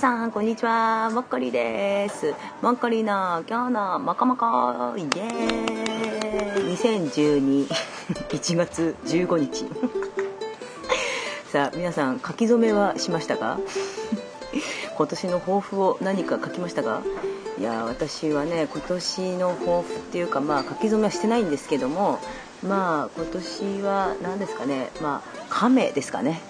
さんこんにちは。もっこりです。もっこりの今日のもこもこイエーイ。2012 1月15日さあ皆さん書き初めはしましたか？今年の抱負を何か書きましたか？いや私はね今年の抱負っていうかまあ書き初めはしてないんですけどもまあ今年は何ですかね？まあ亀ですかね。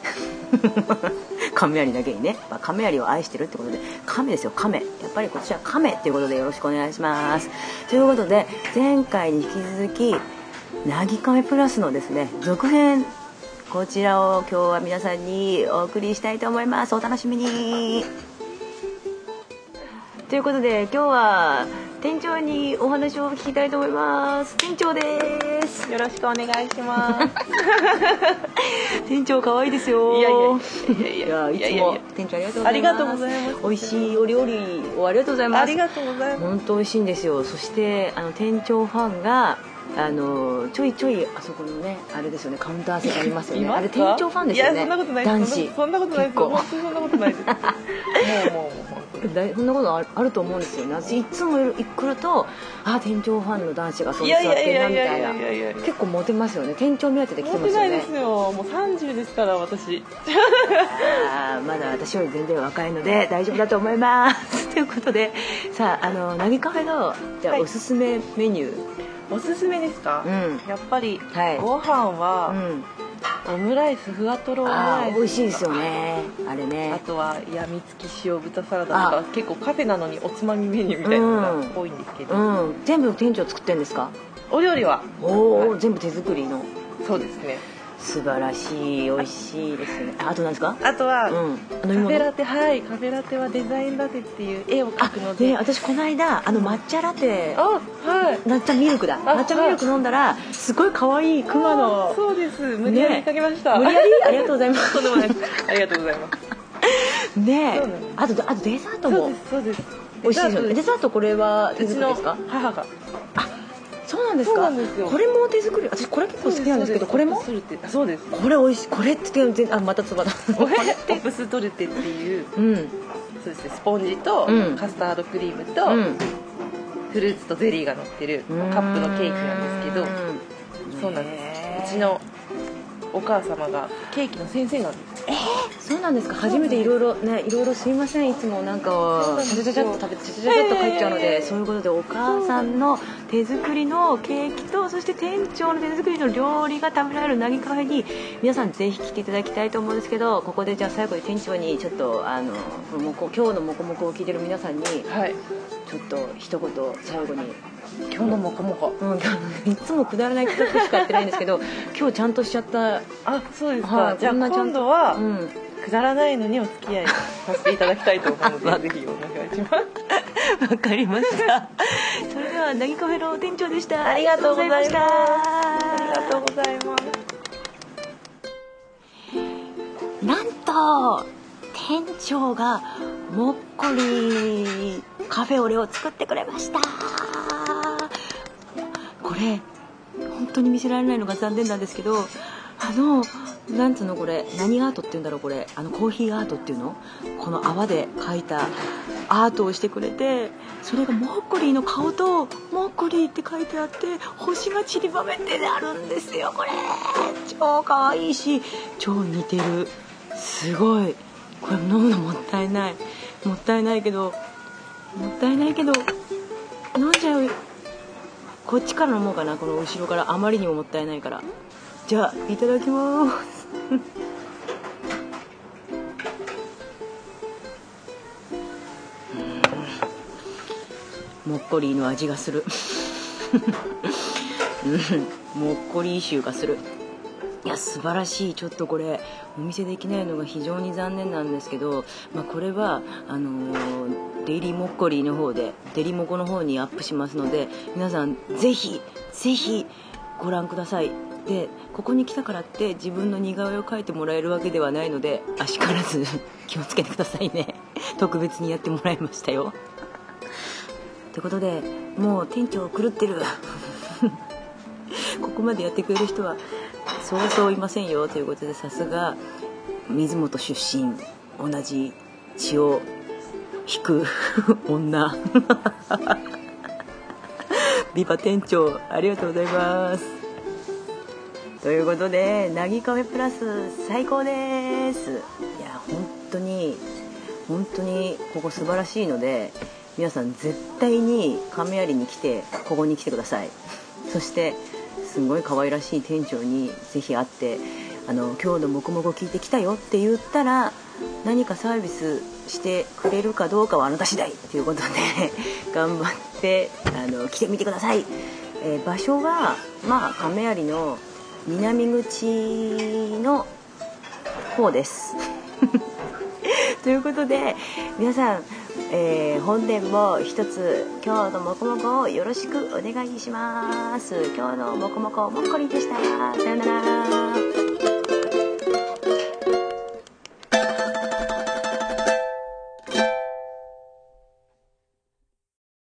亀有だけにね、まあ、亀有を愛してるってことで。亀ですよ亀。やっぱり今年は亀っていうことでよろしくお願いします。ということで前回に引き続きなぎかめプラスのですね続編こちらを今日は皆さんにお送りしたいと思います。お楽しみに。ということで今日は店長にお話を聞きたいと思います。店長です。よろしくお願いします。店長可愛いですよ。いやいやいやいつも店長ありがとうございます。美味しいお料理をありがとうございます。ありがとうございます。本当美味しいんですよ。そしてあの店長ファンがあのちょいちょいあそこのねあれですよねカウンター席ありますよね。あれ店長ファンですよね。いやそんなことない男子。そんなことないです。本当そんなことないです。もうもうもう。そんなことあると思うんですよね。私いつも来るとあ店長ファンの男子がそう座ってるなみたいな。結構モテますよね。店長目当てで来てますよね。モテないですよ。もう30ですから私。あまだ私より全然若いので大丈夫だと思います。ということでさああのなぎカフェのじゃあ、はい、おすすめメニューおすすめですか、うん、やっぱり、はい、ご飯は、うん。オムライスふわとろ。オムライス美味しいですよね。あれね。あとはやみつき塩豚サラダとか結構カフェなのにおつまみメニューみたいなのが多いんですけど、うん。うん、全部店長作ってんですか？お料理は。おお、はい、全部手作りの。そうですね素晴らしい美味しいですね。あと何ですか？あとは、うん、カフェラテはいカフェラテはデザインラテっていう絵を描くので、ね、私この間あの抹茶ラテ。あはい。抹茶ミルクだ。抹茶ミルク飲んだらすごい可愛いクマのそうです。無理やり描きました、ね、無理やり？ありがとうございます。ありがとうございます。ね。あとあとデザートもそうです美味しいですよね。デザートこれは手作りですか？母が。あそうなんですか？これも手作り？私これ結構好きなんですけどこれも？そうです。これ美味しい。これって全然あまたつばだ。オプストルテっていう、うん、そうですね。スポンジとカスタードクリームと、うん、フルーツとゼリーが乗ってるカップのケーキなんですけどそうなんです。うちのお母様がケーキの先生なんです。えー、そうなんですか。初めていろいろねいろいろすいません。いつもなんかちゃちゃちゃっと食べてちゃちゃちゃっと帰っちゃうのでそういうことでお母さんの手作りのケーキとそして店長の手作りの料理が食べられるなぎカフェに皆さんぜひ来ていただきたいと思うんですけどここでじゃあ最後に店長にちょっとあのもこ今日のもこもこを聞いてる皆さんに、はい、ちょっと一言最後に。今日のもこもこ、うん、いつもくだらない企画しかやってないんですけど 今日ちゃんとしちゃった。あそうですか、はあ、じゃあ今度は、うん、くだらないのにお付き合いさせていただきたいと思うので ぜひお願いします。わかりました。それではなぎカフェの店長でした。ありがとうございましたありがとうございます。なんと店長がもっこりカフェオレを作ってくれました。これ本当に見せられないのが残念なんですけどあのなんつうのこれ何アートって言うんだろうこれ。あのコーヒーアートっていうの？この泡で描いたアートをしてくれてそれがモッコリーの顔とモッコリーって書いてあって星が散りばめてあるんですよこれ。超かわいいし超似てる。すごい。これ飲むのもったいない。もったいないけどもったいないけど飲んじゃうこっちから飲もうかなこの後ろから。あまりにももったいないから。じゃあいただきます。もっこりの味がする。もっこり臭がする。いや素晴らしい。ちょっとこれお見せできないのが非常に残念なんですけど、まあ、これはあのー、デイリーモッコリーの方でデリモコの方にアップしますので皆さんぜひぜひご覧ください。でここに来たからって自分の似顔絵を描いてもらえるわけではないのであしからず 気をつけてくださいね。特別にやってもらいましたよ。ということでもう店長狂ってる。ここまでやってくれる人はそうそういませんよということでさすが水本出身同じ血を引く 女。ビバ店長ありがとうございます。ということでなぎカフェプラス最高です。いや本当に本当にここ素晴らしいので皆さん絶対に亀有に来てここに来てください。そしてすごい可愛らしい店長にぜひ会ってあの今日のもこもこ聞いてきたよって言ったら何かサービスしてくれるかどうかはあなた次第ということで 頑張ってあの来てみてください、えー、場所はまあ亀有の南口の方です。ということで皆さんえー、本年も一つ今日のもこもこをよろしくお願いします。今日のもこもこもっこりでした。さようなら。